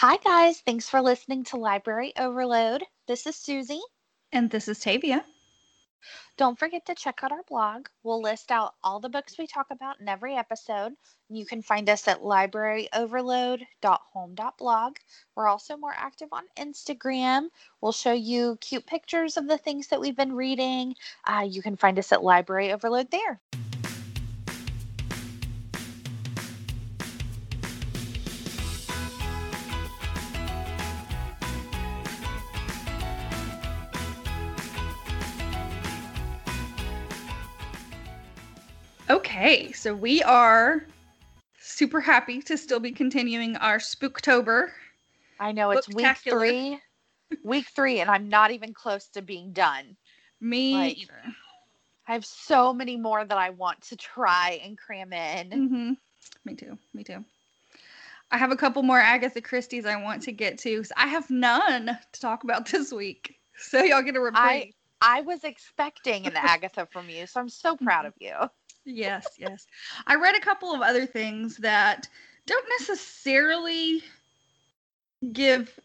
Hi, guys. Thanks for listening to Library Overload. This is Susie. And this is Tavia. Don't forget to check out our blog. We'll list out all the books we talk about in every episode. You can find us at libraryoverload.home.blog. We're also more active on Instagram. We'll show you cute pictures of the things that we've been reading. Uh, you can find us at Library Overload there. Okay, so we are super happy to still be continuing our Spooktober. I know it's week three, week three, and I'm not even close to being done. Me Like- either. I have so many more that I want to try and cram in. hmm Me too. Me too. I have a couple more Agatha Christie's I want to get to. I have none to talk about this week. So y'all get a reprieve. I was expecting an Agatha from you, so I'm so proud of you. Yes, yes. I read a couple of other things that don't necessarily give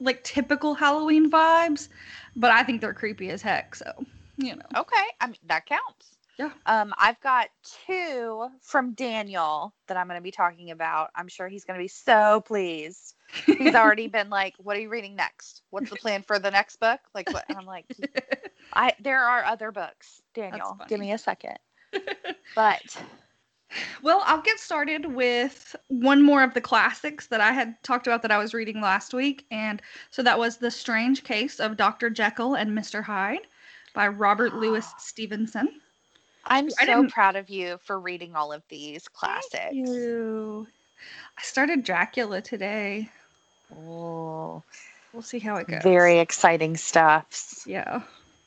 like typical Halloween vibes, but I think they're creepy as heck. So, you know. Okay, I mean that counts. Yeah. Um, I've got two from Daniel that I'm going to be talking about. I'm sure he's going to be so pleased. He's already been like, "What are you reading next? What's the plan for the next book?" Like, what? And I'm like, "I there are other books, Daniel. Give me a second. But well, I'll get started with one more of the classics that I had talked about that I was reading last week. And so that was The Strange Case of Dr. Jekyll and Mr. Hyde by Robert Louis Stevenson. I'm so proud of you for reading all of these classics. Thank you. I started Dracula today. Oh, We'll see how it goes. very exciting stuff. Yeah,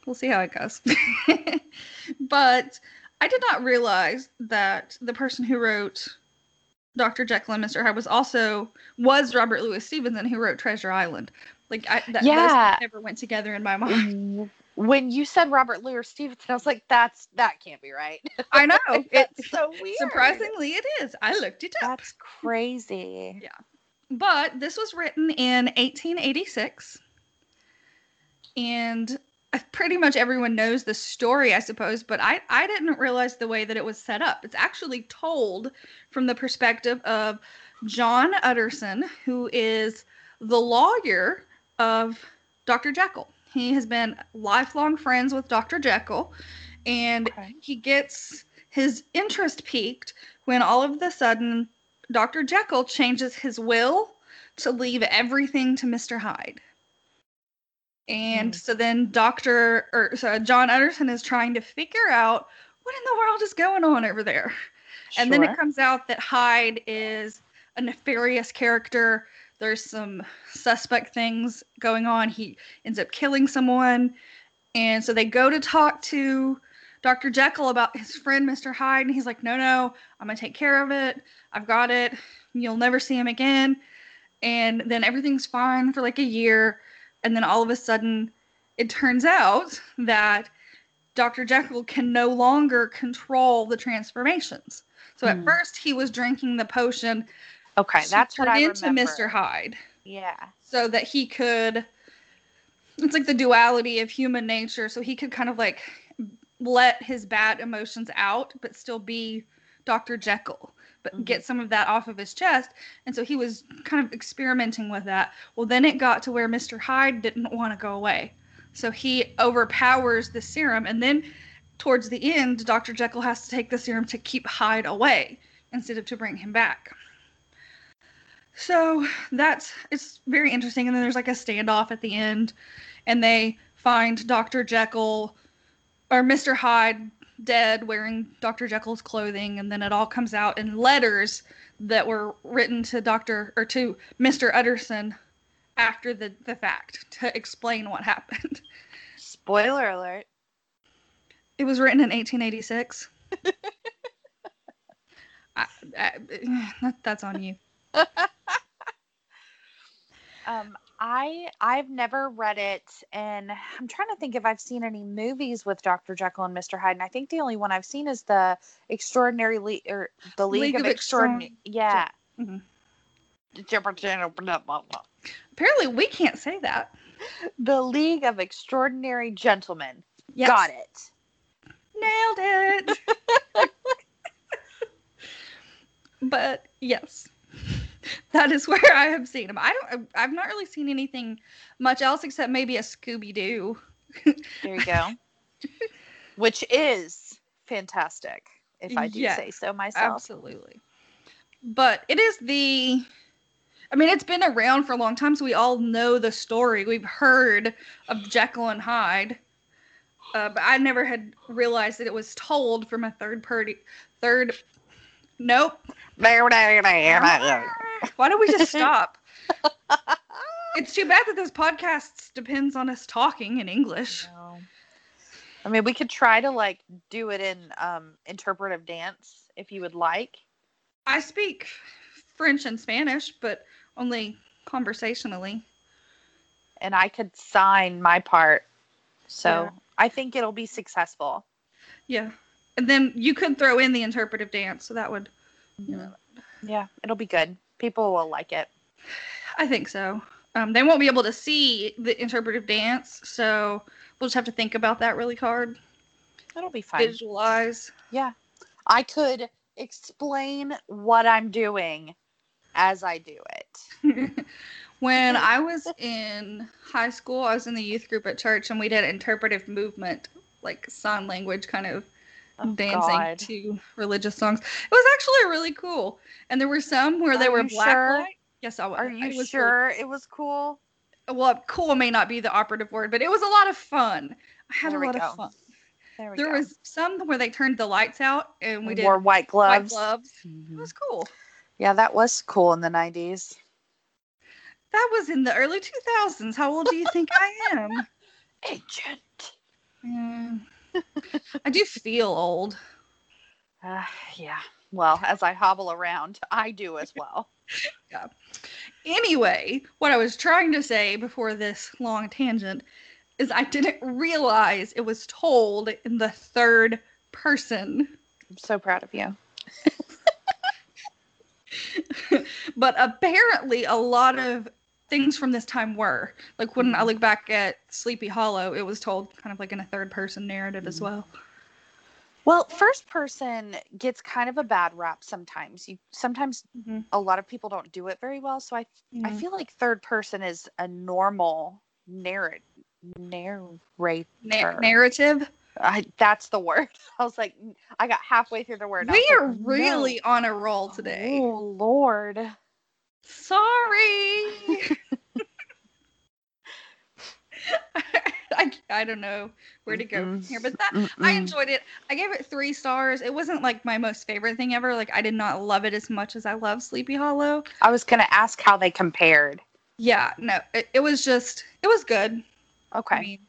we'll see how it goes. but I did not realize that the person who wrote Dr. Jekyll and Mr. Hyde was also was Robert Louis Stevenson who wrote Treasure Island. Like I that Yeah. never went together in my mind. Mm, when you said Robert Louis Stevenson, I was like, "That's that can't be right." I know. it's so weird. surprisingly it is. I looked it up. That's crazy. Yeah, but this was written in 1886. And pretty much everyone knows the story, I suppose, but I, I didn't realize the way that it was set up. It's actually told from the perspective of John Utterson, who is the lawyer of Dr. Jekyll. He has been lifelong friends with Dr. Jekyll, and Okay. he gets his interest piqued when all of a sudden Dr. Jekyll changes his will to leave everything to Mr. Hyde. And Hmm. so then Dr. or so John Utterson is trying to figure out what in the world is going on over there. Sure. And then it comes out that Hyde is a nefarious character. There's some suspect things going on. He ends up killing someone. And so they go to talk to Dr. Jekyll about his friend, Mr. Hyde. And he's like, no, no, I'm going to take care of it. I've got it. You'll never see him again. And then everything's fine for like a year. And then all of a sudden, it turns out that Dr. Jekyll can no longer control the transformations. So at Hmm. first, he was drinking the potion okay, that's what I into remember. Mr. Hyde Yeah. so that he could it's like the duality of human nature so he could kind of like let his bad emotions out but still be dr jekyll Mhm. get some of that off of his chest and so he was kind of experimenting with that well then it got to where mr hyde didn't want to go away so he overpowers the serum and then towards the end dr jekyll has to take the serum to keep hyde away instead of to bring him back so that's it's very interesting. And then there's like a standoff at the end, and they find Dr. Jekyll or Mr. Hyde dead wearing Dr. Jekyll's clothing, and then it all comes out in letters that were written to Dr. or to Mr. Utterson after the, the fact to explain what happened. Spoiler alert. It was written in 1886. I, I, that, that's on you. Um, I I've never read it, and I'm trying to think if I've seen any movies with Dr. Jekyll and Mr. Hyde. And I think the only one I've seen is the Extraordinary Le- or the League, League of, of Extraordinary. Extraordinary- Yeah. Mhm. Apparently, we can't say that. The League of Extraordinary Gentlemen. Yes. Got it. Nailed it. but yes, that is where I have seen him. I don't. I've not really seen anything much else except maybe a Scooby Doo. There you go. Which is fantastic, if I do Yes, say so myself. Absolutely. But it is the. I mean, it's been around for a long time, so we all know the story. We've heard of Jekyll and Hyde, uh, but I never had realized that it was told from a third party. Third. Nope. Why don't we just stop? it's too bad that this podcast depends on us talking in English. No. I mean, we could try to like do it in um, interpretive dance if you would like. I speak French and Spanish, but only conversationally. and I could sign my part. So Yeah. I think it'll be successful. Yeah. And then you could throw in the interpretive dance, so that would, you know, Yeah, it'll be good. People will like it. I think so. Um, they won't be able to see the interpretive dance, so we'll just have to think about that really hard. It'll be fun. Visualize. Yeah. I could explain what I'm doing as I do it. when I was in high school, I was in the youth group at church, and we did interpretive movement, like sign language kind of Oh, dancing God. to religious songs. It was actually really cool. And there were some where they were black sure? Yes, I was. Are you was really- sure it was cool? well, cool may not be the operative word, but it was a lot of fun. I had There a lot go. of fun. There we There go. was some where they turned the lights out and we did wore white gloves. white gloves. gloves. It was cool. Yeah, that was cool in the 90s. That was in the early 2000s. How old do you think I am? Agent. Mm. I do feel old. Uh, yeah. Well, as I hobble around, I do as well. Yeah. Anyway, what I was trying to say before this long tangent is I didn't realize it was told in the third person. I'm so proud of you. but apparently, a lot of things from this time were. Like when I Mhm. look back at Sleepy Hollow, it was told kind of like in a third person narrative as Mhm. well. Well, first person gets kind of a bad rap sometimes. You sometimes Mhm. a lot of people don't do it very well. So I I Mhm. feel like third person is a normal narrate narrator. Na- narrative. I, that's the word. I was like, I got halfway through the word. We are like, no. really on a roll today. Oh Lord. Sorry. I, I don't know where to go from here, but that I enjoyed it. I gave it three stars. It wasn't like my most favorite thing ever. Like I did not love it as much as I love Sleepy Hollow. I was gonna ask how they compared. Yeah, no, it, it was just it was good. Okay. I mean,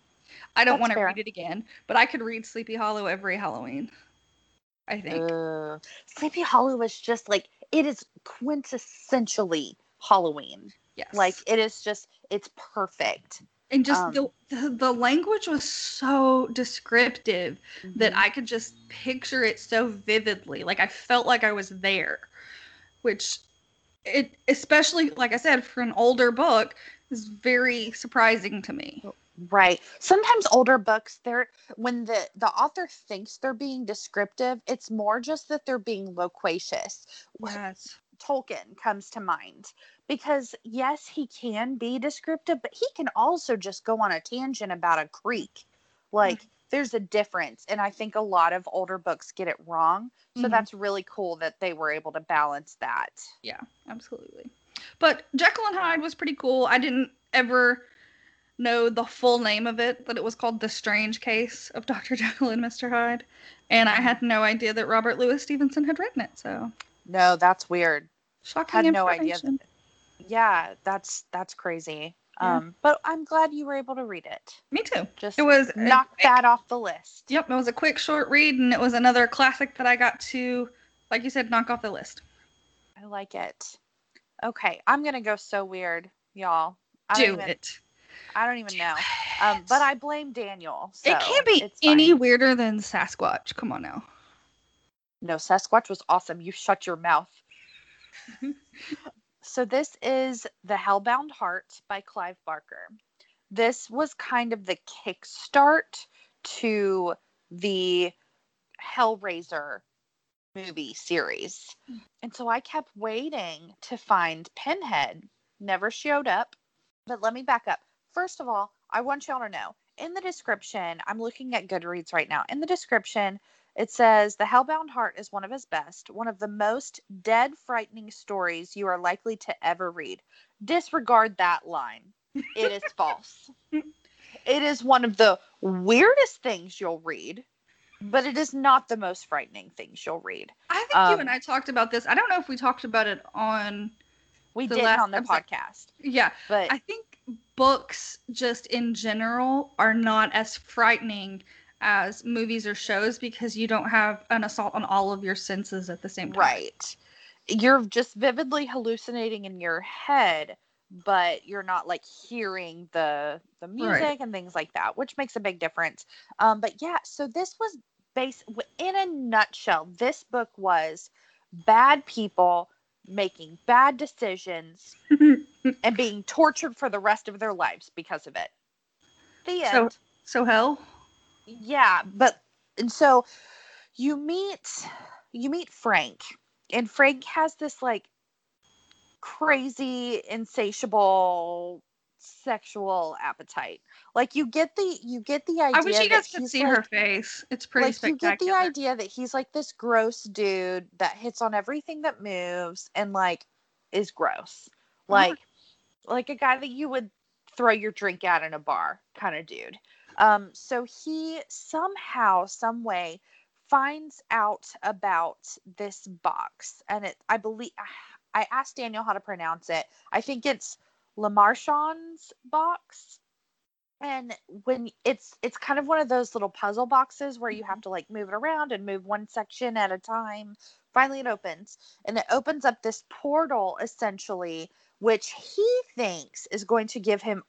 I don't want to read it again, but I could read Sleepy Hollow every Halloween. I think. Ugh. Sleepy Hollow is just like it is quintessentially Halloween. yes. Like it is just it's perfect. and just um, the, the the language was so descriptive that Mhm. I could just picture it so vividly. Like I felt like I was there, which it especially like I said for an older book is very surprising to me. Right. Sometimes older books, they're when the the author thinks they're being descriptive, it's more just that they're being loquacious. Yes. Tolkien comes to mind because yes, he can be descriptive, but he can also just go on a tangent about a creek. Like there's a difference, and I think a lot of older books get it wrong. So Mhm. that's really cool that they were able to balance that. Yeah, absolutely. But Jekyll and Hyde was pretty cool. I didn't ever know the full name of it, but it was called The Strange Case of Dr. Jekyll and Mr. Hyde. And I had no idea that Robert Louis Stevenson had written it. So No, that's weird. shocking Had no idea. Yeah, that's that's crazy. Yeah. Um, but I'm glad you were able to read it. Me too. Just It was knock quick- that off the list. Yep, it was a quick short read, and it was another classic that I got to, like you said, knock off the list. I like it. Okay, I'm gonna go so weird, y'all. I Do even, it. I don't even know. Um, but I blame Daniel. So it can't be any fine. weirder than Sasquatch. Come on now. No, Sasquatch was awesome. You shut your mouth. So this is The Hellbound Heart by Clive Barker. This was kind of the kickstart to the Hellraiser movie series. Mm. And so I kept waiting to find Pinhead. Never showed up. But let me back up. First of all, I want y'all to know in the description, I'm looking at Goodreads right now. In the description, it says The Hellbound Heart is one of his best, one of the most dead, frightening stories you are likely to ever read. Disregard that line. It is false. It is one of the weirdest things you'll read, but it is not the most frightening things you'll read. I think you Um, and I talked about this. I don't know if we talked about it on. We The did last on the podcast, Yeah, but I think books just in general are not as frightening as movies or shows because you don't have an assault on all of your senses at the same time. right. You're just vividly hallucinating in your head, but you're not like hearing the the music and things like that, which makes a big difference. Um, but yeah, so this was based in a nutshell. This book was bad people making bad decisions and being tortured for the rest of their lives because of it. The So- end. so hell. Yeah but and so you meet you meet frank and frank has this like crazy insatiable sexual appetite. Like you get the you get the idea I wish you guys could see like, her face. It's pretty like you get the idea that he's like this gross dude that hits on everything that moves and like is gross. Like like a guy that you would throw your drink at in a bar kind of dude um so he somehow some way finds out about this box and it i believe i asked daniel how to pronounce it. I think it's Lemarchand's box. And when it's it's kind of one of those little puzzle boxes where you have to like move it around and move one section at a time. Finally it opens and it opens up this portal essentially which he thinks is going to give him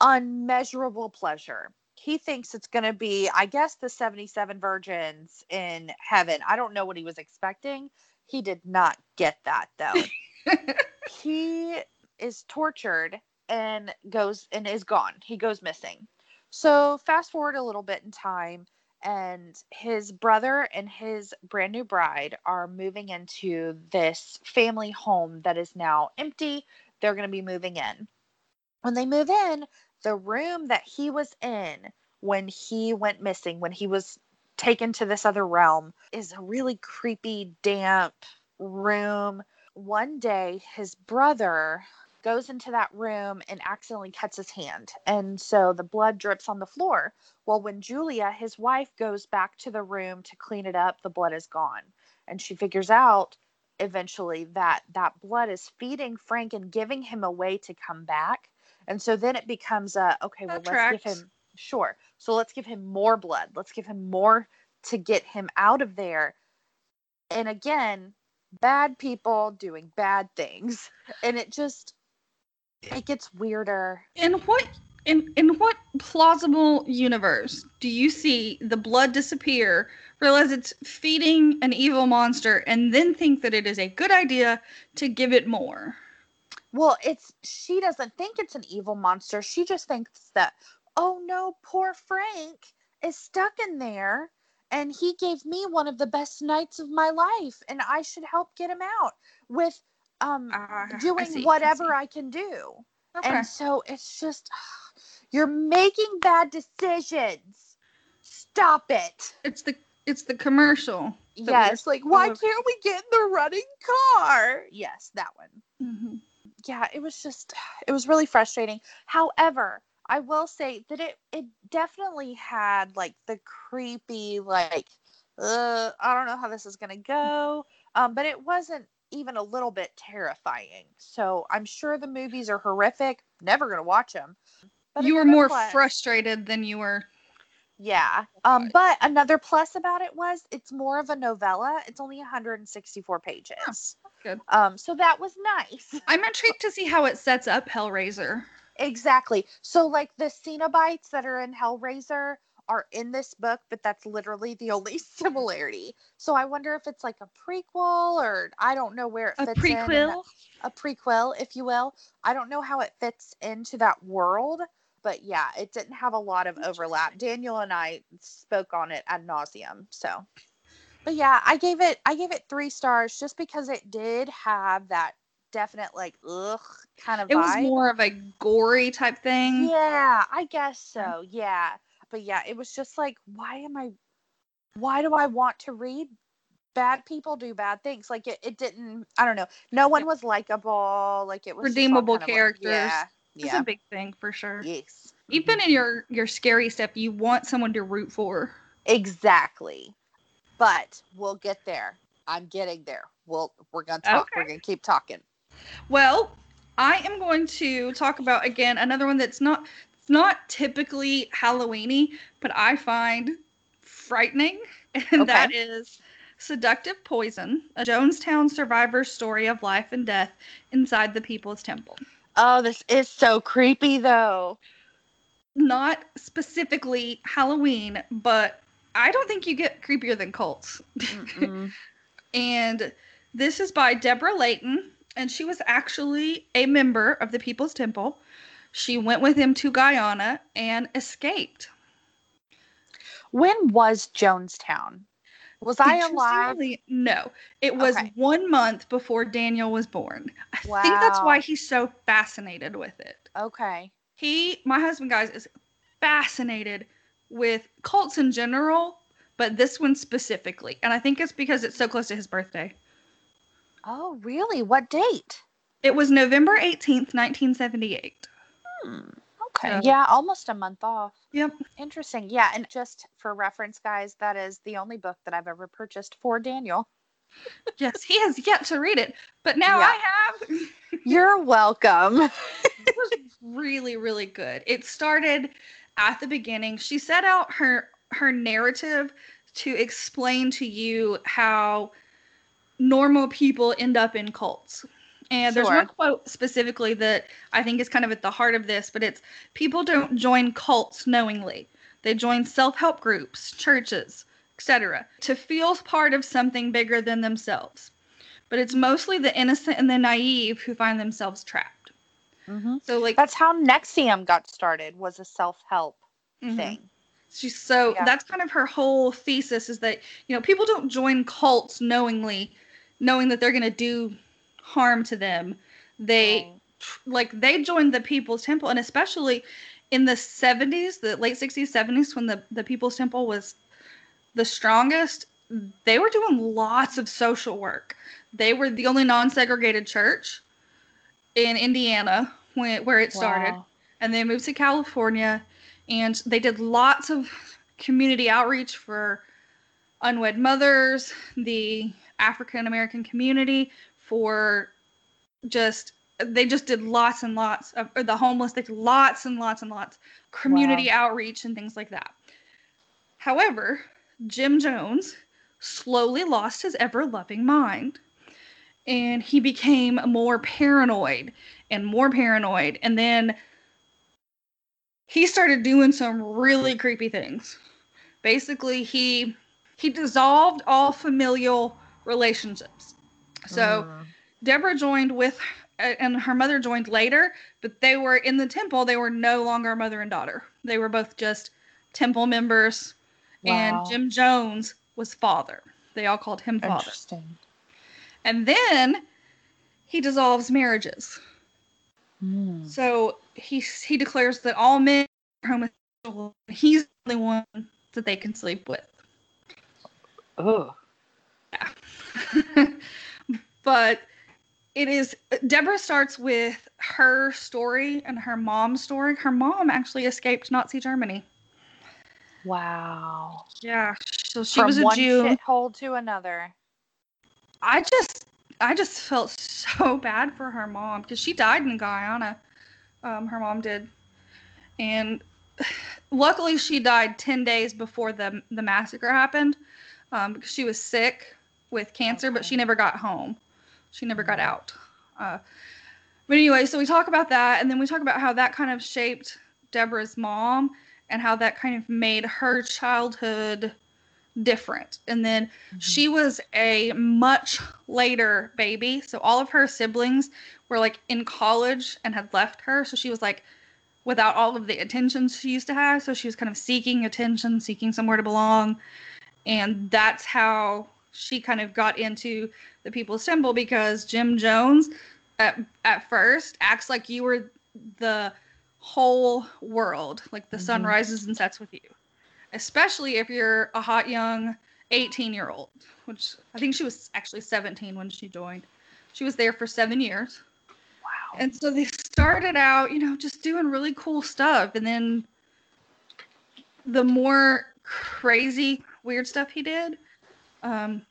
unmeasurable pleasure he thinks it's going to be i guess the 77 virgins in heaven i don't know what he was expecting he did not get that though he is tortured and goes and is gone. He goes missing. So fast forward a little bit in time, and his brother and his brand new bride are moving into this family home that is now empty. They're going to be moving in. When they move in, the room that he was in when he went missing, when he was taken to this other realm, is a really creepy, damp room. One day, his brother goes into that room and accidentally cuts his hand. And so the blood drips on the floor. Well, when Julia, his wife, goes back to the room to clean it up, the blood is gone. And she figures out eventually that that blood is feeding Frank and giving him a way to come back. And so then it becomes a okay, well, let's give him sure. So let's give him more blood. Let's give him more to get him out of there. And again, bad people doing bad things. And it just it gets weirder. In what in in what plausible universe do you see the blood disappear, realize it's feeding an evil monster, and then think that it is a good idea to give it more? Well, it's she doesn't think it's an evil monster. She just thinks that, oh no, poor Frank is stuck in there and he gave me one of the best nights of my life and I should help get him out with um I doing see, I whatever see. I can do. Okay. And so it's just you're making bad decisions. Stop it. it's the it's the commercial. that we were Yes, like why can't we get in the running car? Yes, that one. Mhm. Yeah, it was just it was really frustrating. However, I will say that it it definitely had like the creepy like uh I don't know how this is going to go. Um but it wasn't even a little bit terrifying. So, I'm sure the movies are horrific. Never going to watch them. You were more frustrated than you were. Yeah. Um but another plus about it was it's more of a novella. It's only 164 pages. good. Um so that was nice. I'm intrigued to see how it sets up Hellraiser. Exactly. So like the Cenobites that are in Hellraiser are in this book, but that's literally the only similarity. So I wonder if it's like a prequel or I don't know where it A fits in in prequel. a prequel, if you will. I don't know how it fits into that world, but yeah, it didn't have a lot of overlap. Daniel and I spoke on it ad nauseum. So, but yeah, I gave it I gave it three stars just because it did have that definite like ugh kind of It was more of a gory type thing. Yeah, I guess so. Yeah. But yeah, it was just like, why am I, why do I want to read bad people do bad things? Like it, it didn't, I don't know. No one was likable. Like it was Redeemable kind of like- characters. Yeah. It's a big thing for sure. Yes. Even Mhm. in your your scary stuff, you want someone to root for. Exactly. But we'll get there. I'm getting there. We'll, we're to talk. We're going to keep talking. Well, I am going to talk about again another one that's not it's not typically Halloweeny, but I find frightening, and that is Seductive Poison, a Jonestown survivor's story of life and death inside the People's Temple. Oh, this is so creepy though. Not specifically Halloween, but I don't think you get creepier than cults. And this is by Deborah Layton, and she was actually a member of the People's Temple. She went with him to Guyana and escaped. when was Jonestown? Was I alive? No, it was Okay. one month before Daniel was born. I think that's why he's so fascinated with it. Okay. He, my husband, guys, is fascinated with cults in general, but this one specifically. And I think it's because it's so close to his birthday. Oh, really? What date? It was November 18th, 1978. Hmm. Okay. So- yeah, almost a month off. Yep. Interesting. Yeah, and just for reference, guys, that is the only book that I've ever purchased for Daniel. Yes, he has yet to read it, but now Yeah. I have. You're welcome. it was really, really good. It started at the beginning. She set out her her narrative to explain to you how normal people end up in cults. And there's one quote specifically that I think is kind of at the heart of this, but it's people don't join cults knowingly. They join self-help groups, churches, etc. to feel part of something bigger than themselves. But it's mostly the innocent and the naive who find themselves trapped. hmm So like That's how NXIVM got started. Was a self-help mhm. thing. She's so Yeah. that's kind of her whole thesis is that you know people don't join cults knowingly, knowing that they're gonna do harm to them. They like they joined the People's Temple, and especially in the 70s, the late 60s, 70s, when the the People's Temple was the strongest, they were doing lots of social work. They were the only non-segregated church in Indiana when where it started Wow. and they moved to California and they did lots of community outreach for unwed mothers, the African American community, for just they just did lots and lots of or the homeless, they did lots and lots and lots community outreach and things like that. However, Jim Jones slowly lost his ever loving mind and he became more paranoid and more paranoid and then he started doing some really creepy things. Basically he he dissolved all familial relationships so Mm. deborah joined with and her mother joined later but they were in the temple they were no longer mother and daughter they were both just temple members Wow. and jim jones was father they all called him father Interesting. and then he dissolves marriages Mm. So he he declares that all men are homosexual. He's the only one that they can sleep with. Ugh. but it is Deborah starts with her story and her mom's story. Her mom actually escaped Nazi Germany. Wow. Yeah, so she From was a one Jew. shithole to another. I just I just felt so bad for her mom because she died in Guyana. Um, her mom did, and luckily she died ten days before the the massacre happened um, because she was sick with cancer, but she never got home. She never got out. Uh, but anyway, so we talk about that, and then we talk about how that kind of shaped Deborah's mom and how that kind of made her childhood different. And then Mm-hmm. she was a much later baby. So all of her siblings were like in college and had left her. So she was like without all of the attention she used to have. So she was kind of seeking attention, seeking somewhere to belong. And that's how she kind of got into the People's Temple because Jim Jones at, at first acts like you were the whole world, like the sun Mhm. rises and sets with you. Especially if you're a hot young 18 year old, which I think she was actually 17 when she joined. She was there for seven years. Wow. And so they started out, you know, just doing really cool stuff. And then the more crazy, weird stuff he did, um,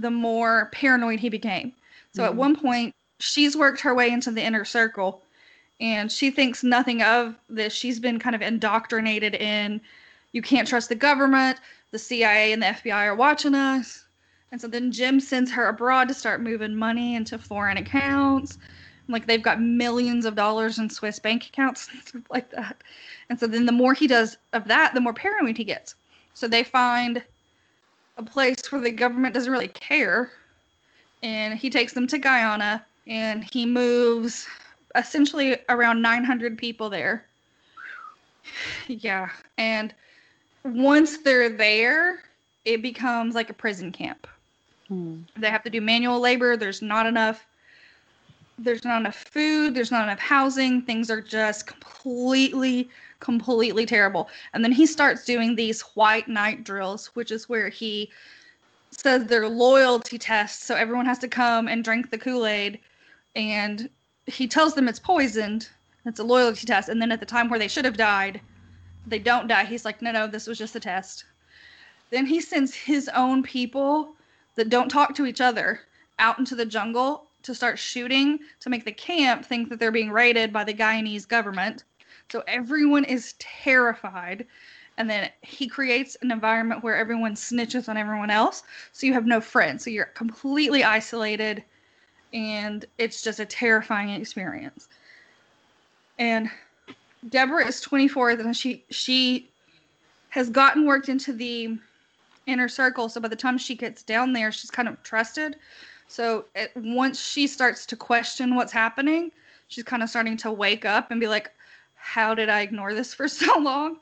the more paranoid he became. So at Mhm. one point, she's worked her way into the inner circle and she thinks nothing of this. She's been kind of indoctrinated in you can't trust the government, the CIA and the FBI are watching us. And so then Jim sends her abroad to start moving money into foreign accounts. Like they've got millions of dollars in Swiss bank accounts and stuff like that. And so then the more he does of that, the more paranoid he gets. So they find a place where the government doesn't really care. And he takes them to Guyana and he moves essentially around 900 people there. Yeah. And once they're there, it becomes like a prison camp. Hmm. They have to do manual labor. There's not enough there's not enough food, there's not enough housing. Things are just completely completely terrible. And then he starts doing these white night drills, which is where he says they're loyalty tests. So everyone has to come and drink the Kool-Aid and he tells them it's poisoned. It's a loyalty test. And then at the time where they should have died, they don't die. He's like, no, no, this was just a test. Then he sends his own people that don't talk to each other out into the jungle to start shooting to make the camp think that they're being raided by the Guyanese government. So everyone is terrified. And then he creates an environment where everyone snitches on everyone else. So you have no friends. So you're completely isolated. And it's just a terrifying experience. And Deborah is 24 and she she has gotten worked into the inner circle. So by the time she gets down there, she's kind of trusted. So it, once she starts to question what's happening, she's kind of starting to wake up and be like, "How did I ignore this for so long?"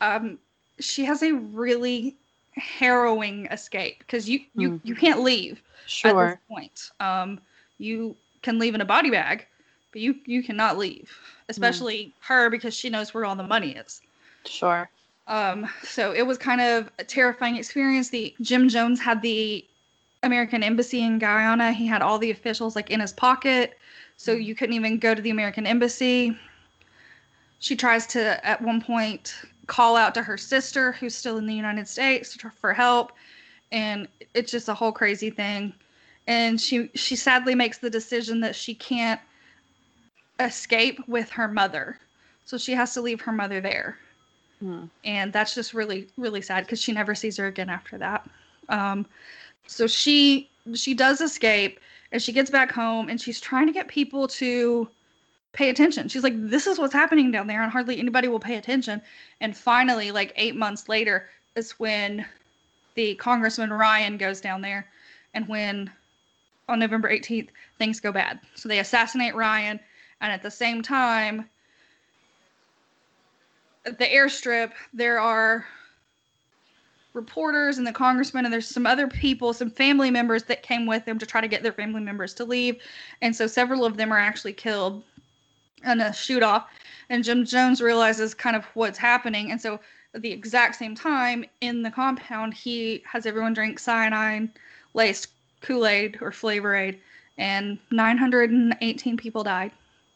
Um, she has a really harrowing escape because you you Mm. you can't leave at this point. Um, you can leave in a body bag, but you you cannot leave, especially her because she knows where all the money is. Sure. Um, so it was kind of a terrifying experience. The Jim Jones had the American embassy in Guyana. He had all the officials like in his pocket, so Mhm. you couldn't even go to the American embassy. She tries to at one point call out to her sister who's still in the United States for help, and it's just a whole crazy thing. And she she sadly makes the decision that she can't escape with her mother. So she has to leave her mother there Hmm. and that's just really really sad because she never sees her again after that um, so she she does escape and she gets back home and she's trying to get people to pay attention. She's like this is what's happening down there and hardly anybody will pay attention. And finally like eight months later is when the congressman ryan goes down there and when on november 18th things go bad. So they assassinate ryan and at the same time at the airstrip, there are reporters and the congressman, and there's some other people, some family members that came with them to try to get their family members to leave. And so several of them are actually killed in a shoot off. And Jim Jones realizes kind of what's happening. And so at the exact same time in the compound, he has everyone drink cyanide laced Kool Aid or Flavor Aid, and 918 people died.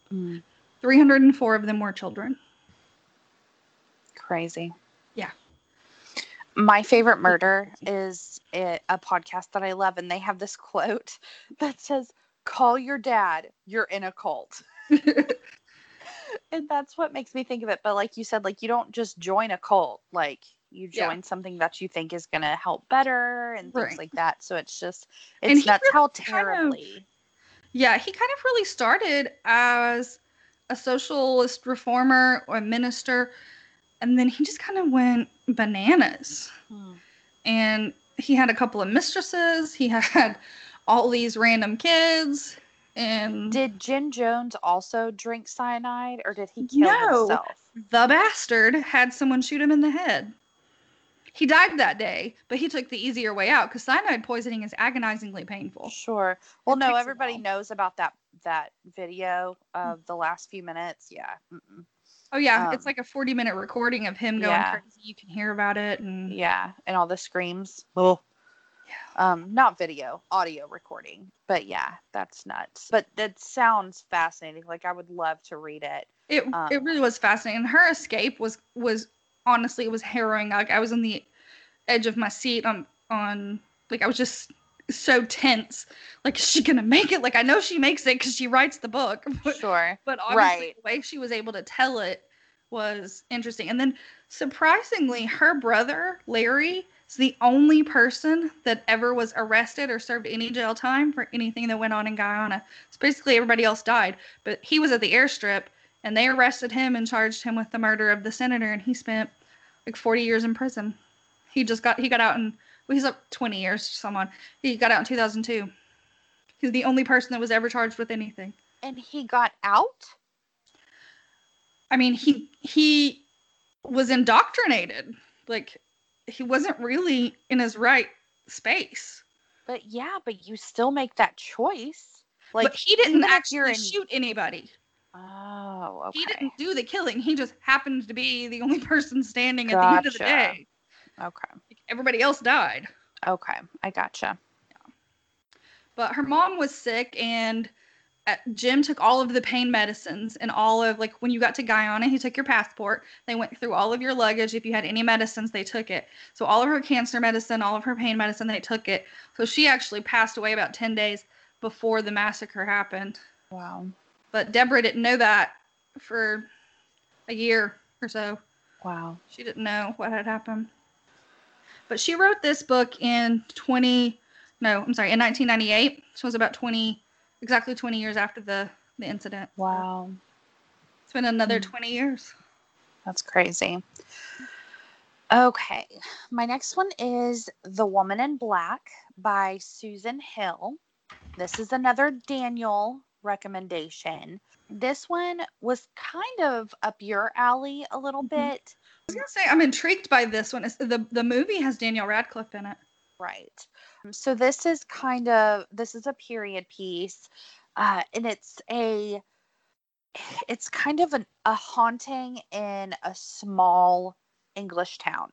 Hmm. 304 of them were children. Crazy. Yeah. My favorite murder is a, a podcast that I love, and they have this quote that says, Call your dad, you're in a cult. and that's what makes me think of it. But like you said, like you don't just join a cult, like you Yeah. join something that you think is going to help better and things Right. like that. So it's just, it's he nuts how kind of- terribly. Yeah, he kind of really started as a socialist reformer or a minister, and then he just kind of went bananas. Hmm. And he had a couple of mistresses. He had all these random kids. And Did Jim Jones also drink cyanide or did he kill No. himself? the bastard had someone shoot him in the head. He died that day, but he took the easier way out because cyanide poisoning is agonizingly painful. Sure. Well, It no, everybody knows about that that video of the last few minutes. Yeah. Mm-mm. Oh yeah, Um, it's like a 40 minute recording of him going yeah. crazy. You can hear about it and Yeah, and all the screams. Oh. Yeah. Um, not video, audio recording. But yeah, that's nuts. But that sounds fascinating. Like I would love to read it. it Um, it really was fascinating. And her escape was was honestly it was harrowing. Like I was on the edge of my seat on on like I was just so tense. Like is she gonna make it? Like I know she makes it because she writes the book, but Sure. but obviously Right. the way she was able to tell it was interesting. And then surprisingly, her brother Larry is the only person that ever was arrested or served any jail time for anything that went on in Guyana. So basically, everybody else died, but he was at the airstrip, and they arrested him and charged him with the murder of the senator, and he spent like 40 years in prison. He just got he got out in well, he's up 20 years. or Someone he got out in 2002. He's the only person that was ever charged with anything. And he got out? I mean, he he was indoctrinated. Like he wasn't really in his right space. But yeah, but you still make that choice. Like but he didn't actually in- shoot anybody. Oh, okay. He didn't do the killing. He just happened to be the only person standing at the end of the day. Okay. Everybody else died. Okay. I gotcha. But her mom was sick, and uh, Jim took all of the pain medicines and all of like when you got to Guyana, he took your passport. They went through all of your luggage. If you had any medicines, they took it. So all of her cancer medicine, all of her pain medicine, they took it. So she actually passed away about ten days before the massacre happened. Wow. But Deborah didn't know that for a year or so. Wow. She didn't know what had happened. But she wrote this book in 20 no, I'm sorry, in 1998. So it was about 20 exactly 20 years after the the incident. Wow. It's been another Mm. 20 years. That's crazy. Okay. My next one is The Woman in Black by Susan Hill. This is another Daniel recommendation. This one was kind of up your alley a little Mhm. bit. I was gonna say I'm intrigued by this one. The the movie has Daniel Radcliffe in it. Right. So this is kind of this is a period piece, uh, and it's a it's kind of an, a haunting in a small English town.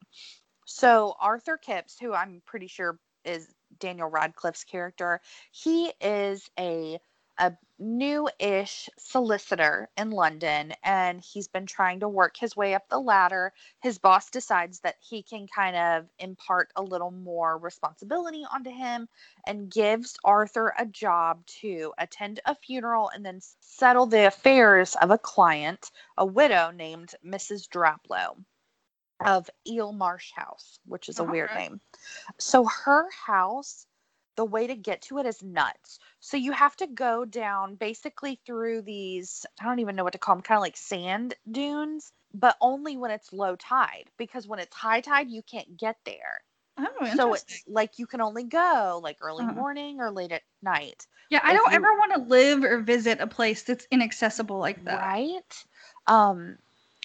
So Arthur Kipps, who I'm pretty sure is Daniel Radcliffe's character, he is a a new-ish solicitor in London and he's been trying to work his way up the ladder. His boss decides that he can kind of impart a little more responsibility onto him and gives Arthur a job to attend a funeral and then settle the affairs of a client, a widow named Mrs. Drablow of Eel Marsh House, which is a weird name. So her house, the way to get to it is nuts. So you have to go down basically through these, I don't even know what to call them, kind of like sand dunes, but only when it's low tide because when it's high tide, you can't get there. Oh. So it's like you can only go like early Uh-huh. morning or late at night. yeah, I don't you- ever want to live or visit a place that's inaccessible like that. Right. Um,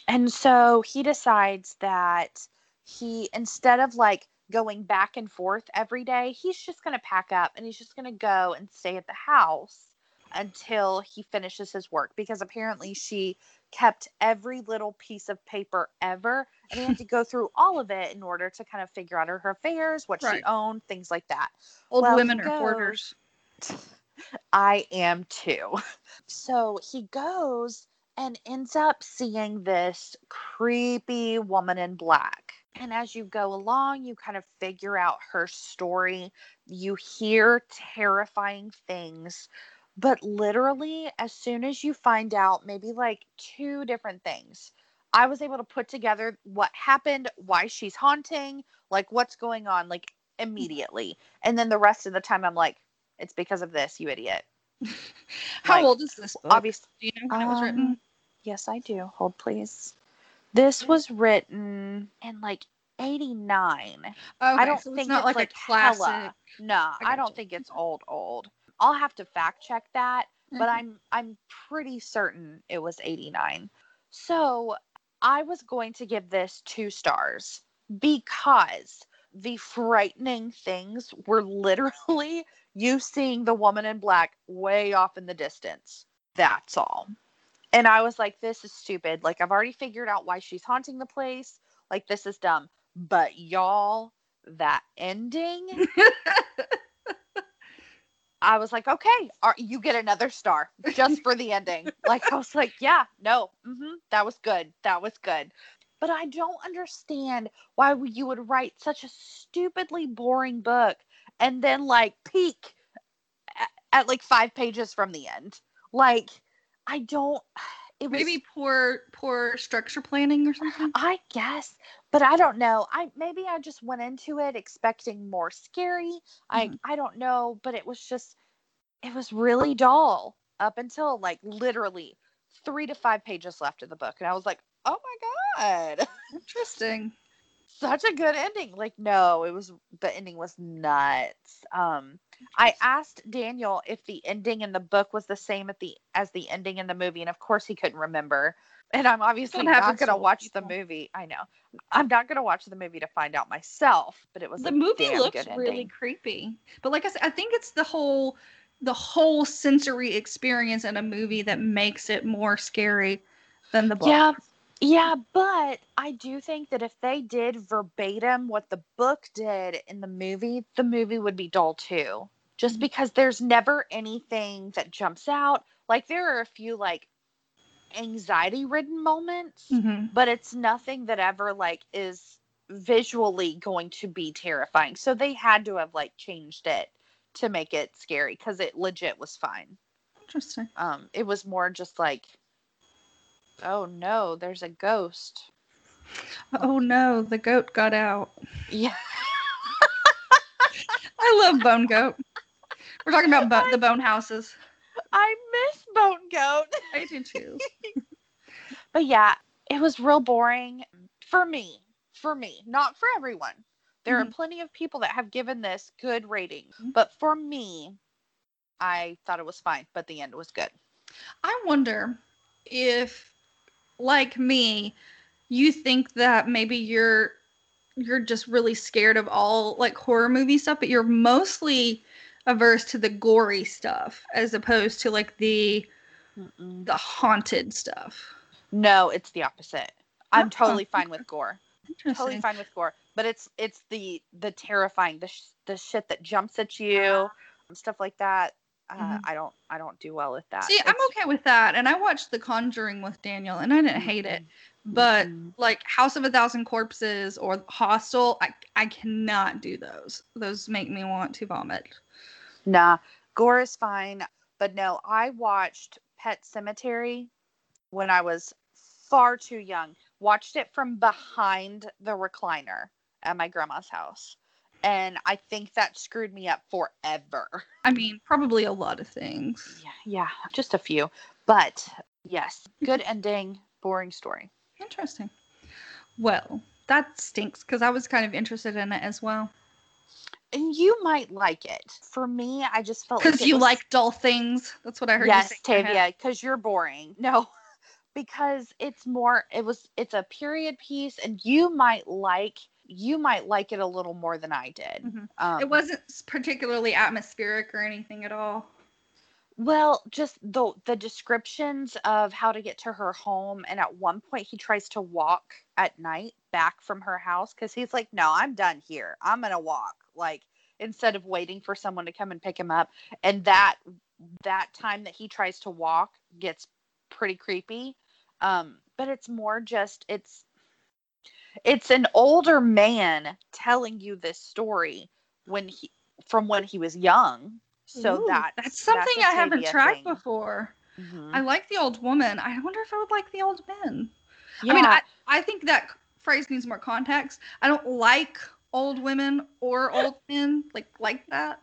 and so he decides that he, instead of like going back and forth every day, he's just going to pack up and he's just going to go and stay at the house until he finishes his work because apparently she kept every little piece of paper ever and he had to go through all of it in order to kind of figure out her affairs, what Right. she owned, things like that. Old Well, women are hoarders. I am too. So he goes and ends up seeing this creepy woman in black. And as you go along, you kind of figure out her story. You hear terrifying things. But literally, as soon as you find out maybe like two different things, I was able to put together what happened, why she's haunting, like what's going on, like immediately. And then the rest of the time, I'm like, it's because of this, you idiot. How like, old is this book? Obviously, Do you know when it was written? um, yes, I do. Hold, please. This was written in like 89. Okay, I don't so think it's not it's like, a classic. hella. No, I, don't gotcha. think it's old old. I'll have to fact check that, but Mhm. I'm I'm pretty certain it was 89. So, I was going to give this 2 stars because the frightening things were literally you seeing the woman in black way off in the distance. That's all. And I was like, this is stupid. Like, I've already figured out why she's haunting the place. Like, this is dumb. But y'all, that ending, I was like, okay, are, you get another star just for the ending. Like, I was like, yeah, no, hmm that was good. That was good. But I don't understand why you would write such a stupidly boring book and then like peak at, at like five pages from the end. Like, I don't. It was Maybe poor poor structure planning or something. I guess, but I don't know. I maybe I just went into it expecting more scary. I Mhm. I don't know, but it was just it was really dull up until like literally 3 to 5 pages left of the book and I was like, "Oh my god." Interesting. Such a good ending. Like no, it was the ending was nuts. Um I asked Daniel if the ending in the book was the same at the as the ending in the movie, and of course he couldn't remember. And I'm obviously not gonna old watch the movie. I know. I'm not gonna watch the movie to find out myself, but it was the movie looks really creepy but like i said i think it's the whole the whole sensory experience in a movie that makes it more scary than the book Yeah, yeah, but I do think that if they did verbatim what the book did in the movie, the movie would be dull too. Just Mhm. because there's never anything that jumps out. Like there are a few like anxiety ridden moments, Mhm. but it's nothing that ever like is visually going to be terrifying. So they had to have like changed it to make it scary because it legit was fine. interesting Um, it was more just like, oh no, there's a ghost. oh no the goat got out Yeah. i love bone goat we're talking about bo- the bone houses I miss Bone Goat. i do too But yeah, it was real boring for me. For me, not for everyone. There are Mhm. plenty of people that have given this good ratings, Mhm. but for me, I thought it was fine, but the end was good. i wonder if like me you think that maybe you're you're just really scared of all like horror movie stuff but you're mostly averse to the gory stuff as opposed to like the the haunted stuff No, it's the opposite. I'm Oh, totally fine with gore. Totally fine with gore, but it's it's the the terrifying, the sh- the shit that jumps at you, and stuff like that. Uh, Mhm. I don't I don't do well with that. see i'm okay with that and i watched the conjuring with daniel and i didn't hate it but Mm-mm. like house of a thousand corpses or hostel i i cannot do those those make me want to vomit Nah, gore is fine. But no, I watched Pet Sematary when I was far too young. Watched it from behind the recliner at my grandma's house. And I think that screwed me up forever. i mean probably a lot of things Yeah, yeah, just a few. But yes, good ending, boring story. Interesting. Well, that stinks because I was kind of interested in it as well. And you might like it. For me, I just felt Because it you was- like dull things. That's what I heard yes, you say. in my head. Tavia, because you're boring. No, because it's more. It was. It's a period piece, and you might like. You might like it a little more than I did. Mhm. Um, It wasn't particularly atmospheric or anything at all. well, just the the descriptions of how to get to her home, and at one point he tries to walk at night back from her house because he's like, "No, I'm done here. I'm gonna walk." Like instead of waiting for someone to come and pick him up, and that that time that he tries to walk gets pretty creepy. Um, but it's more just it's it's an older man telling you this story when he from when he was young. So Ooh, that that's something I haven't tried thing. before. Mhm. I like the old woman. I wonder if I would like the old men. Yeah. I mean, I, I think that phrase needs more context. I don't like old women or old men like like that.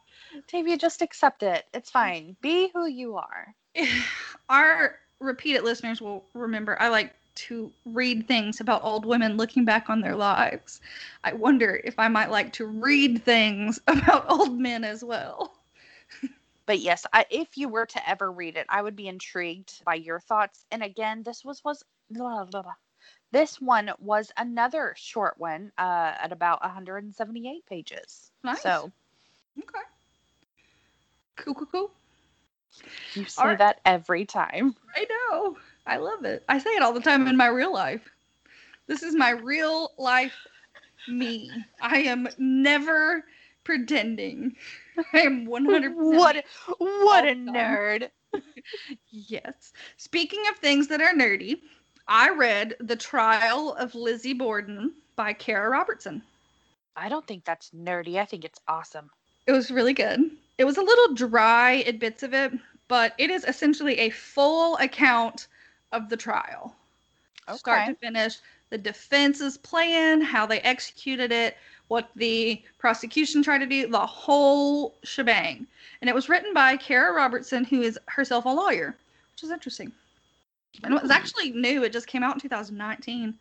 Tavia, just accept it. It's fine. Be who you are. Our repeated listeners will remember I like to read things about old women looking back on their lives, I wonder if I might like to read things about old men as well. But yes, I, if you were to ever read it, I would be intrigued by your thoughts. And again, this was was blah, blah, blah. this one was another short one uh, at about 178 pages. Nice. So Okay. Cool, cool, cool. you say Alright. that every time. I know. I love it. I say it all the time in my real life. This is my real life me. I am never pretending. I am 100% What what a all the time. nerd. Yes. Speaking of things that are nerdy, I read The Trial of Lizzie Borden by Cara Robertson. I don't think that's nerdy. I think it's awesome. It was really good. It was a little dry at bits of it, but it is essentially a full account of the trial. Start to finish, the defense's plan, how they executed it, what the prosecution tried to do, the whole shebang. And it was written by Cara Robertson, who is herself a lawyer, which is interesting. And it was actually new. It just came out in 2019.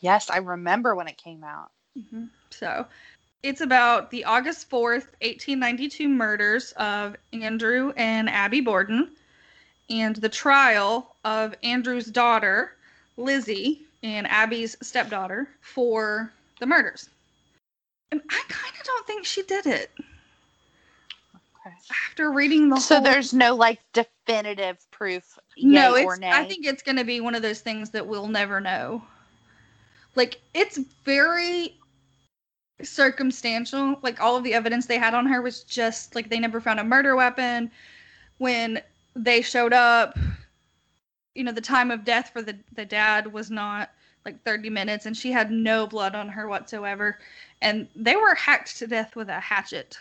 Yes, I remember when it came out. Mhm. So it's about the August 4th, 1892 murders of Andrew and Abby Borden and the trial of Andrew's daughter, Lizzie, and Abby's stepdaughter for the murders. And I kind of don't think she did it. Okay. After reading the whole So whole there's no like definitive proof no, it's or nay. I think it's going to be one of those things that we'll never know. Like it's very circumstantial. Like all of the evidence they had on her was just like they never found a murder weapon when they showed up. You know, the time of death for the the dad was not like 30 minutes and she had no blood on her whatsoever and they were hacked to death with a hatchet.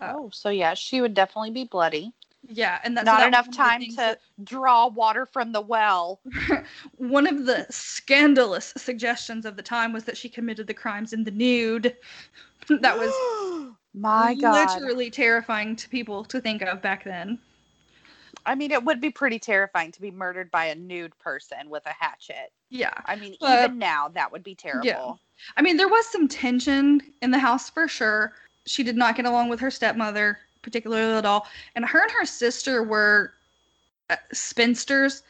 Uh, oh, so yeah, she would definitely be bloody. Yeah, and that's Not that enough one of the time to that- draw water from the well. one of the scandalous suggestions of the time was that she committed the crimes in the nude. that was my god. literally terrifying to people to think of back then. I mean, it would be pretty terrifying to be murdered by a nude person with a hatchet. Yeah. I mean, But- even now, that would be terrible. Yeah. I mean, there was some tension in the house for sure. She did not get along with her stepmother particularly at all. And her and her sister were uh, spinsters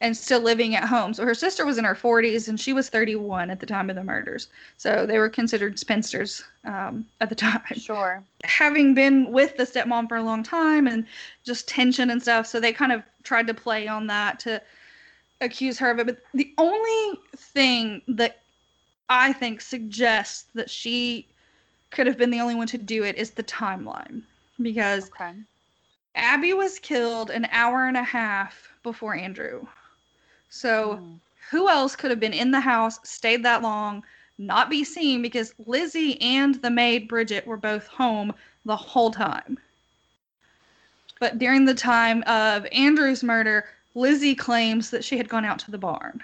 and still living at home. So her sister was in her 40s and she was 31 at the time of the murders. So they were considered spinsters um, at the time. Sure. having been with the stepmom for a long time and just tension and stuff, so they kind of tried to play on that to accuse her of it. But the only thing that I think suggests that she could have been the only one to do it is the timeline. Because Okay. Abby was killed an hour and a half before Andrew. So Hmm. who else could have been in the house, stayed that long, not be seen because Lizzie and the maid Bridget were both home the whole time. But during the time of Andrew's murder, Lizzie claims that she had gone out to the barn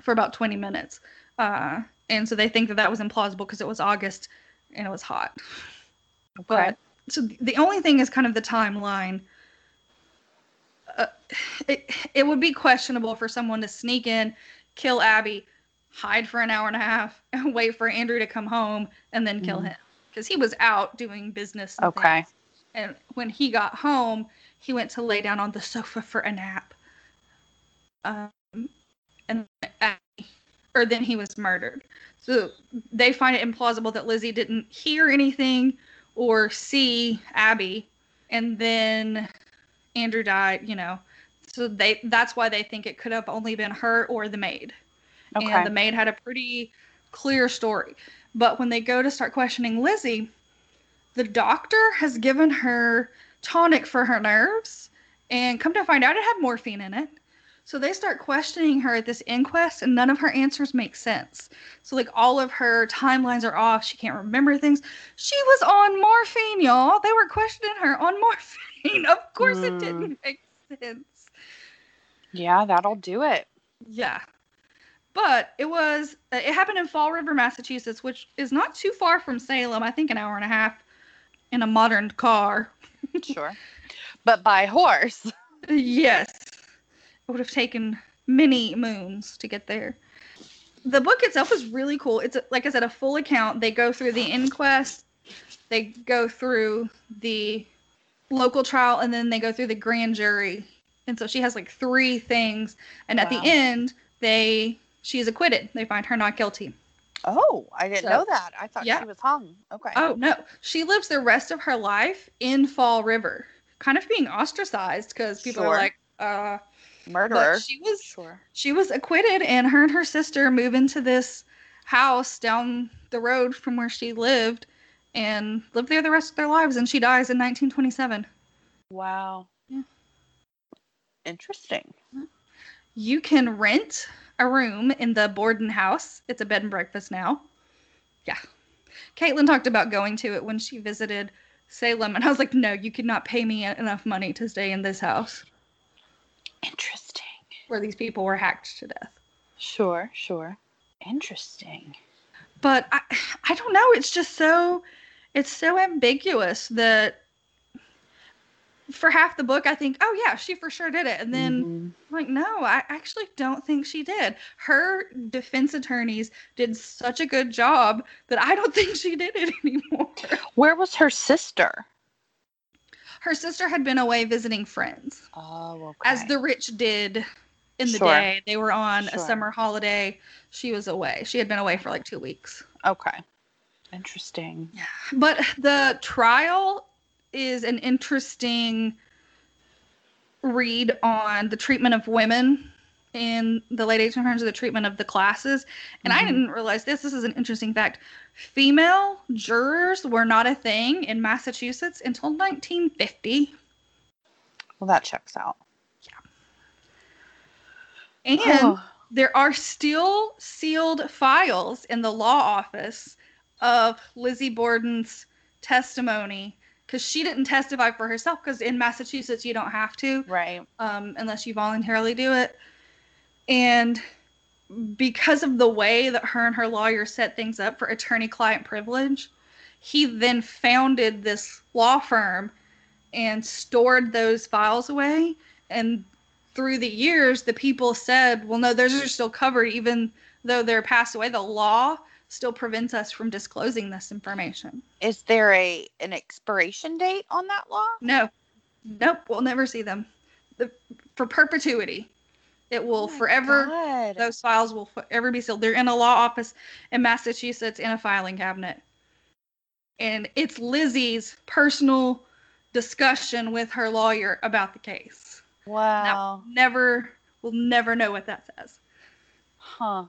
for about 20 minutes. Uh, and so they think that that was implausible because it was August and it was hot. Okay. But so the only thing is kind of the timeline. It it would be questionable for someone to sneak in, kill Abby, hide for an hour and a half, and wait for Andrew to come home and then kill Mhm. him because he was out doing business. and Okay. things. And when he got home, he went to lay down on the sofa for a nap. Um, and Abby, or then he was murdered. So they find it implausible that Lizzie didn't hear anything or see Abby, and then Andrew died. You know, so they that's why they think it could have only been her or the maid. Okay. And the maid had a pretty clear story. But when they go to start questioning Lizzie, the doctor has given her tonic for her nerves, and come to find out, it had morphine in it. So they start questioning her at this inquest, and none of her answers make sense. So, like, all of her timelines are off. She can't remember things. She was on morphine, y'all. They were questioning her on morphine. Of course, it Hmm. didn't make sense. Yeah, that'll do it. Yeah. But it was, uh, it happened in Fall River, Massachusetts, which is not too far from Salem. I think an hour and a half in a modern car. Sure. but by horse. Yes. It would have taken many moons to get there. The book itself is really cool. It's like I said, a full account. They go through the inquest, they go through the local trial, and then they go through the grand jury. And so she has like three things, and at the end, they she is acquitted. They find her not guilty. Oh, I didn't So- know that. I thought Yeah. she was hung. Okay. Oh no, she lives the rest of her life in Fall River, kind of being ostracized because people Sure. are like, uh. Murderer. But she was sure. she was acquitted and her and her sister move into this house down the road from where she lived and live there the rest of their lives and she dies in 1927 Wow. Interesting. you can rent a room in the borden house it's a bed and breakfast now yeah caitlin talked about going to it when she visited salem and i was like no you could not pay me enough money to stay in this house Interesting. where these people were hacked to death Sure, sure. Interesting. but I, I don't know it's just so it's so ambiguous that for half the book i think oh yeah she for sure did it and then Mhm. Like no i actually don't think she did her defense attorneys did such a good job that i don't think she did it anymore where was her sister? her sister had been away visiting friends Oh, okay. as the rich did in the Sure. day they were on a summer holiday she was away she had been away for like two weeks Okay. Interesting. Yeah. But the trial is an interesting read on the treatment of women in the late 1800s, the treatment of the classes. And I Mhm. didn't realize this. This is an interesting fact. Female jurors were not a thing in Massachusetts until 1950. Well, that checks out. Yeah. And Oh, there are still sealed files in the law office of Lizzie Borden's testimony because she didn't testify for herself because in Massachusetts you don't have to right. um, unless you voluntarily do it. And because of the way that her and her lawyer set things up for attorney client privilege, he then founded this law firm and stored those files away. And through the years, the people said, well, no, those are still covered, even though they're passed away. The law still prevents us from disclosing this information. Is there a an expiration date on that law? No, nope, we'll never see them. The, for perpetuity, it will Oh forever. God. Those files will forever be sealed. They're in a law office in Massachusetts in a filing cabinet, and it's Lizzie's personal discussion with her lawyer about the case. Wow. Now, Never, we'll never know what that says. Huh.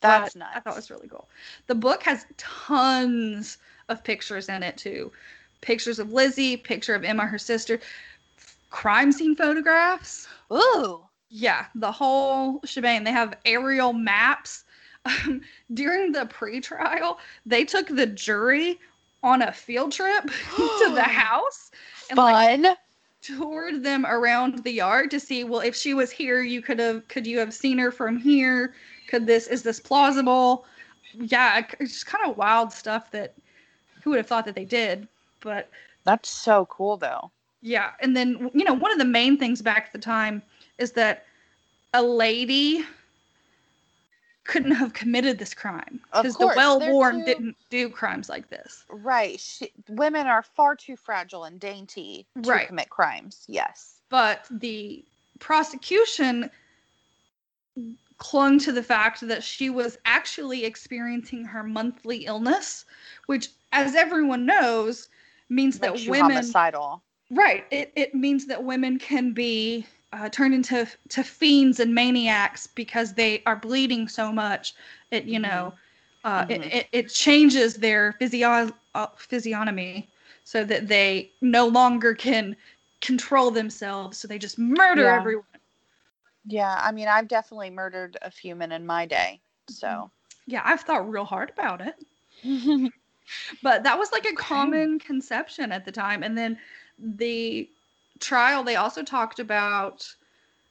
That's nuts. I thought it was really cool. The book has tons of pictures in it too. Pictures of Lizzie, picture of Emma, her sister, crime scene photographs. Ooh. Yeah, the whole shebang. They have aerial maps. Um, during the pre-trial, they took the jury on a field trip to the house and like Fun. toured them around the yard to see well if she was here you could have could you have seen her from here could this is this plausible yeah it's just kind of wild stuff that who would have thought that they did but That's so cool though. yeah and then you know one of the main things back at the time is that a lady couldn't have committed this crime because the well-born too- didn't do crimes like this Right. She, women are far too fragile and dainty to Right. commit crimes. Yes. but the prosecution clung to the fact that she was actually experiencing her monthly illness, which, as everyone knows, means Makes that women homicidal. right it, it means that women can be uh, turned into to fiends and maniacs because they are bleeding so much it you know uh, Mhm. it, it, it changes their physio- uh, physiognomy so that they no longer can control themselves so they just murder Yeah. everyone Yeah. I mean, I've definitely murdered a few men in my day. Mm-hmm. So. yeah i've thought real hard about it but that was like a common conception at the time and then the trial they also talked about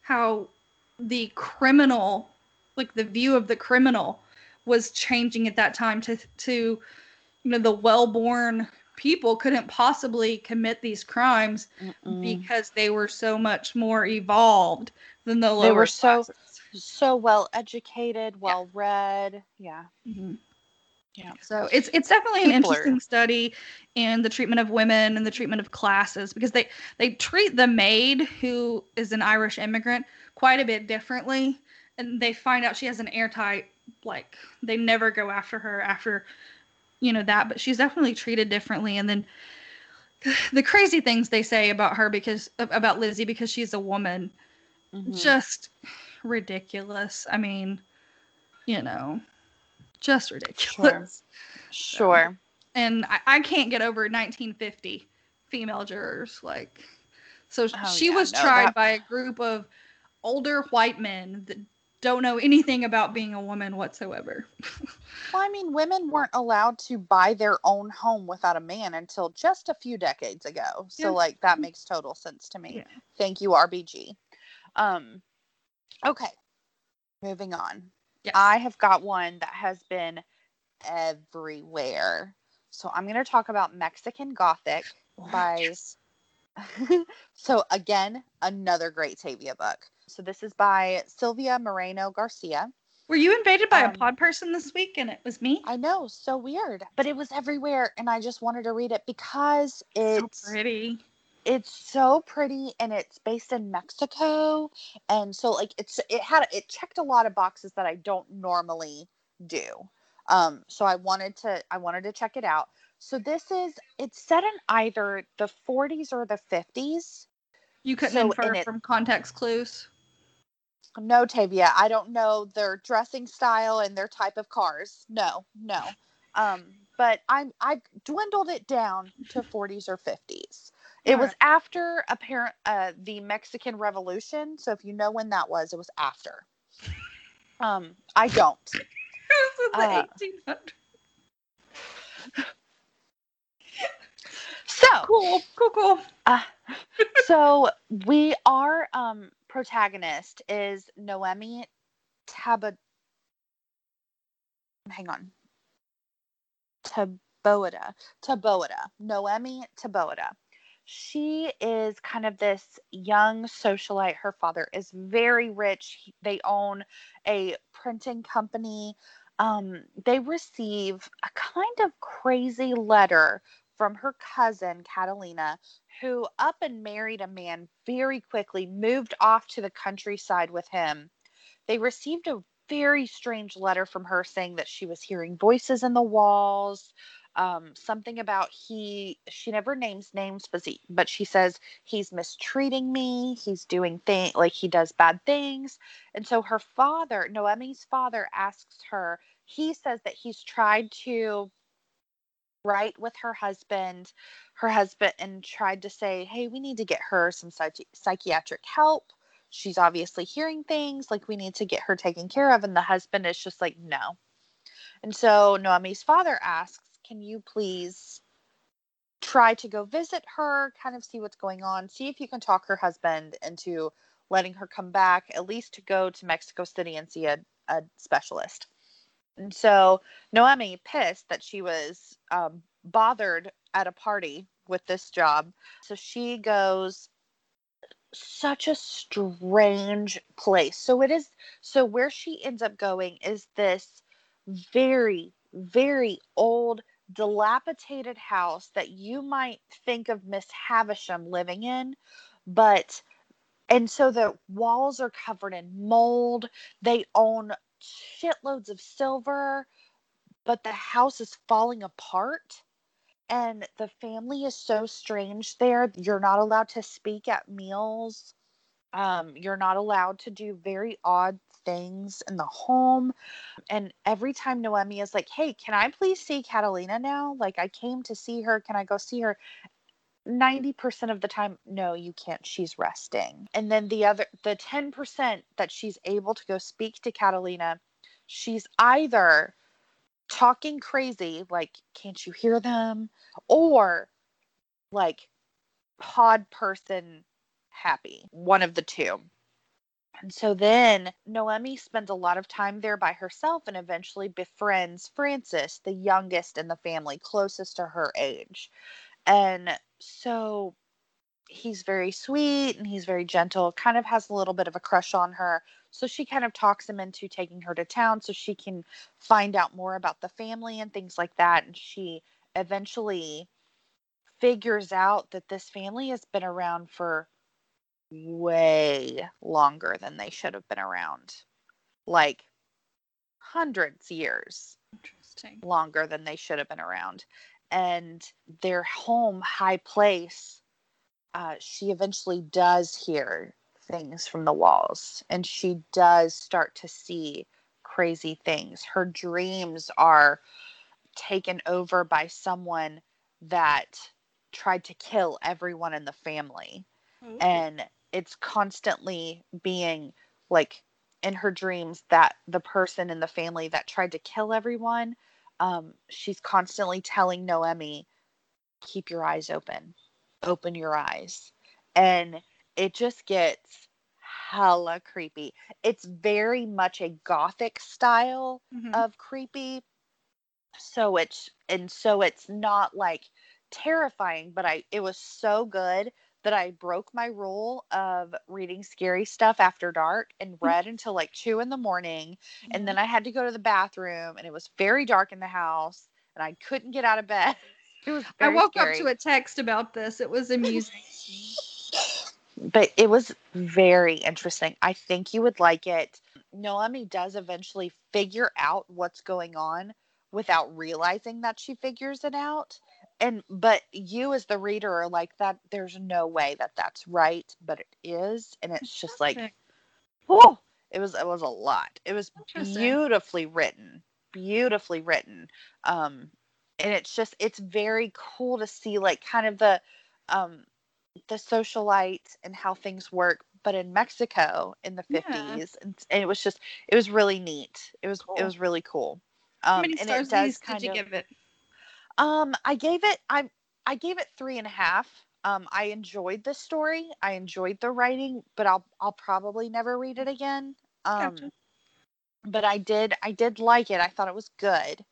how the criminal like the view of the criminal was changing at that time to to you know the well-born people couldn't possibly commit these crimes Mm-mm. because they were so much more evolved than the lower They were so- classes. So well educated, well read. Yeah. Mm-hmm. Yeah. So it's it's definitely an People are- interesting study in the treatment of women and the treatment of classes because they they treat the maid who is an Irish immigrant quite a bit differently and they find out she has an airtight like they never go after her after you know that but she's definitely treated differently and then the crazy things they say about her because about Lizzie because she's a woman Mhm. just ridiculous. I mean, you know, just ridiculous. Sure. And I, I can't get over 1950 female jurors. Like, so Oh, she yeah, was no, tried that- by a group of older white men that don't know anything about being a woman whatsoever. Well, I mean, women weren't allowed to buy their own home without a man until just a few decades ago. So, Yeah. like, that makes total sense to me. Yeah. Thank you, RBG. Um, okay, moving on. Yes. I have got one that has been everywhere. So, I'm going to talk about Mexican Gothic by. so, again, another great Tavia book. So, this is by Silvia Moreno-Garcia. Were you invaded by Um, a pod person this week and it was me? I know, so weird, but it was everywhere, and I just wanted to read it because it's so pretty. it's so pretty, and it's based in Mexico, and so like it's it had it checked a lot of boxes that I don't normally do. Um, so I wanted to I wanted to check it out. So this is it's set in either the 40s or the 50s. You couldn't so infer in it- from context clues. No, Tavia, I don't know their dressing style and their type of cars. No, no. Um, but I'm I've dwindled it down to 40s or 50s. It was after apparent uh, the Mexican Revolution. So if you know when that was, it was after. Um, I don't. It was in the Uh, So Cool, cool, cool. Uh, so we are um protagonist is Noemi Taba hang on. Taboada. Taboada. Noemi Taboada. She is kind of this young socialite. Her father is very rich. They own a printing company. Um, they receive a kind of crazy letter from her cousin Catalina, who up and married a man very quickly, moved off to the countryside with him. They received a very strange letter from her saying that she was hearing voices in the walls. Um, something about he she never names names but but she says he's mistreating me he's doing thing like he does bad things and so her father noemi's father asks her he says that he's tried to write with her husband her husband and tried to say hey we need to get her some psychi- psychiatric help. She's obviously hearing things like we need to get her taken care of. And the husband is just like no. And so noemi's father asks can you please try to go visit her kind of see what's going on see if you can talk her husband into letting her come back at least to go to mexico city and see a, a specialist and so Noemi, pissed that she was um, bothered at a party with this job, so she goes such a strange place. So it is so where she ends up going is this very very old dilapidated house that you might think of Miss Havisham living in, but and so the walls are covered in mold. They own shitloads of silver, but the house is falling apart. And the family is so strange there. You're not allowed to speak at meals. Um, you're not allowed to do very odd things in the home. And every time Noemi is like, Hey, can I please see Catalina now? Like, I came to see her. Can I go see her? 90% of the time, no, you can't. She's resting. And then the other, the 10% that she's able to go speak to Catalina, she's either talking crazy, like, can't you hear them? Or like pod person happy, one of the two. And so then Noemi spends a lot of time there by herself and eventually befriends Francis, the youngest in the family, closest to her age. And so he's very sweet and he's very gentle, kind of has a little bit of a crush on her. So she kind of talks him into taking her to town so she can find out more about the family and things like that. And she eventually figures out that this family has been around for way longer than they should have been around. Like hundreds years Interesting. longer than they should have been around. And their home, High Place, uh, she eventually does hear things from the walls and she does start to see crazy things. Her dreams are taken over by someone that tried to kill everyone in the family and it's constantly being like in her dreams that the person in the family that tried to kill everyone um, she's constantly telling noemi keep your eyes open. Open your eyes. And it just gets hella creepy. It's very much a gothic style Mhm. of creepy. So it's and so it's not like terrifying but i it was so good that i broke my rule of reading scary stuff after dark and read until like two in the morning and then i had to go to the bathroom and it was very dark in the house and i couldn't get out of bed I woke scary. up to a text about this. It was amusing. but it was very interesting. I think you would like it. Noemi does eventually figure out what's going on without realizing that she figures it out. And but you as the reader are like that there's no way that that's right, but it is and it's just like oh, it was it was a lot. It was beautifully written. Beautifully written. Um and it's just it's very cool to see like kind of the um the socialite and how things work but in mexico in the Yeah. 50s and, and it was just it was really neat it was Cool. it was really cool How um many and stars it does did you of give it? Um i gave it i i gave it three and a half um i enjoyed the story i enjoyed the writing but i'll i'll probably never read it again um Gotcha. but I did I did like it. I thought it was good.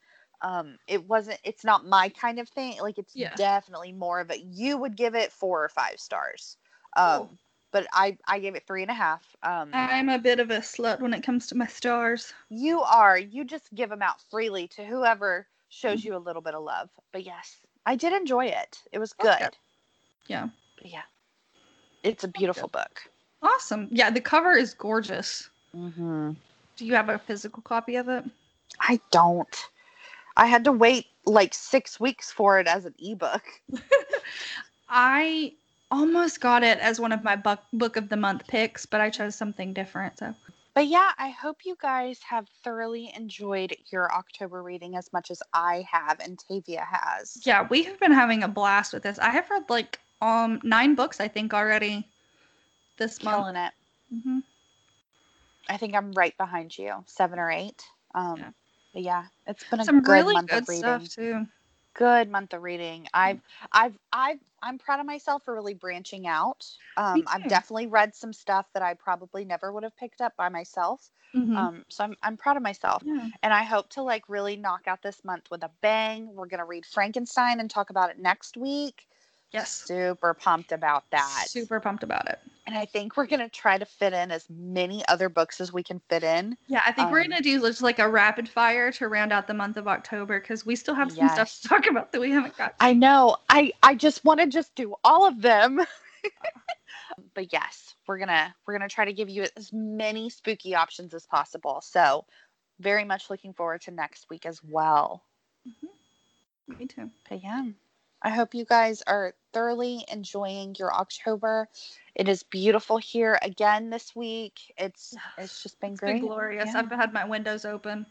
Um it wasn't it's not my kind of thing. Like it's Yeah. definitely more of a you would give it four or five stars. Um Cool. but I I gave it three and a half. Um I'm a bit of a slut when it comes to my stars. you are you just give them out freely to whoever shows Mm-hmm. you a little bit of love. But yes, I did enjoy it. It was good. Yeah. But yeah. It's a beautiful book. Awesome. Yeah, the cover is gorgeous. Mm-hmm. Do you have a physical copy of it? I don't. I had to wait like six weeks for it as an ebook. I almost got it as one of my book book of the month picks, but I chose something different. So But yeah, I hope you guys have thoroughly enjoyed your October reading as much as I have and Tavia has. yeah, we have been having a blast with this. I have read like um nine books I think already this month. Killing it. hmm I think I'm right behind you, seven or eight. Um, Yeah. But yeah, it's been a Some good really month good of reading. stuff too. Good month of reading. I've, I've, I've, I'm proud of myself for really branching out. Um, I've definitely read some stuff that I probably never would have picked up by myself. Mhm. Um, so I'm, I'm proud of myself. yeah. and I hope to like really knock out this month with a bang. We're gonna read Frankenstein and talk about it next week. Yes. Super pumped about that. Super pumped about it. And I think we're gonna try to fit in as many other books as we can fit in. Yeah, I think we're Um, gonna do just like a rapid fire to round out the month of October because we still have some stuff to talk about that we haven't got. I know. I I just want to just do all of them. but yes, we're gonna we're gonna try to give you as many spooky options as possible. So very much looking forward to next week as well. Me too. But yeah, I hope you guys are thoroughly enjoying your October. It is beautiful here again this week. It's it's just been It's great. been glorious. Yeah. I've had my windows open.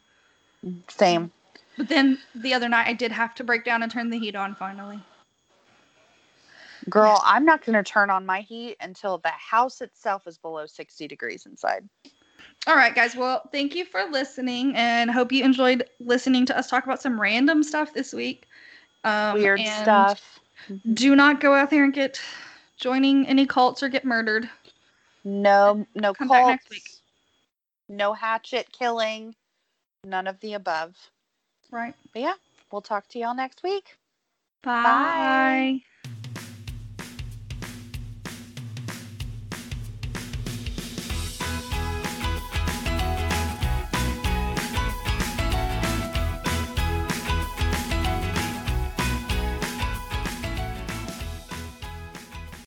Same. But then the other night I did have to break down and turn the heat on finally. Girl, I'm not going to turn on my heat until the house itself is below 60 degrees inside. All right, guys. Well, thank you for listening and hope you enjoyed listening to us talk about some random stuff this week. Um, Weird stuff. Do not go out there and get joining any cults or get murdered. No, no Come back cults. next week. No hatchet killing. None of the above. Right. But yeah, we'll talk to y'all next week. Bye.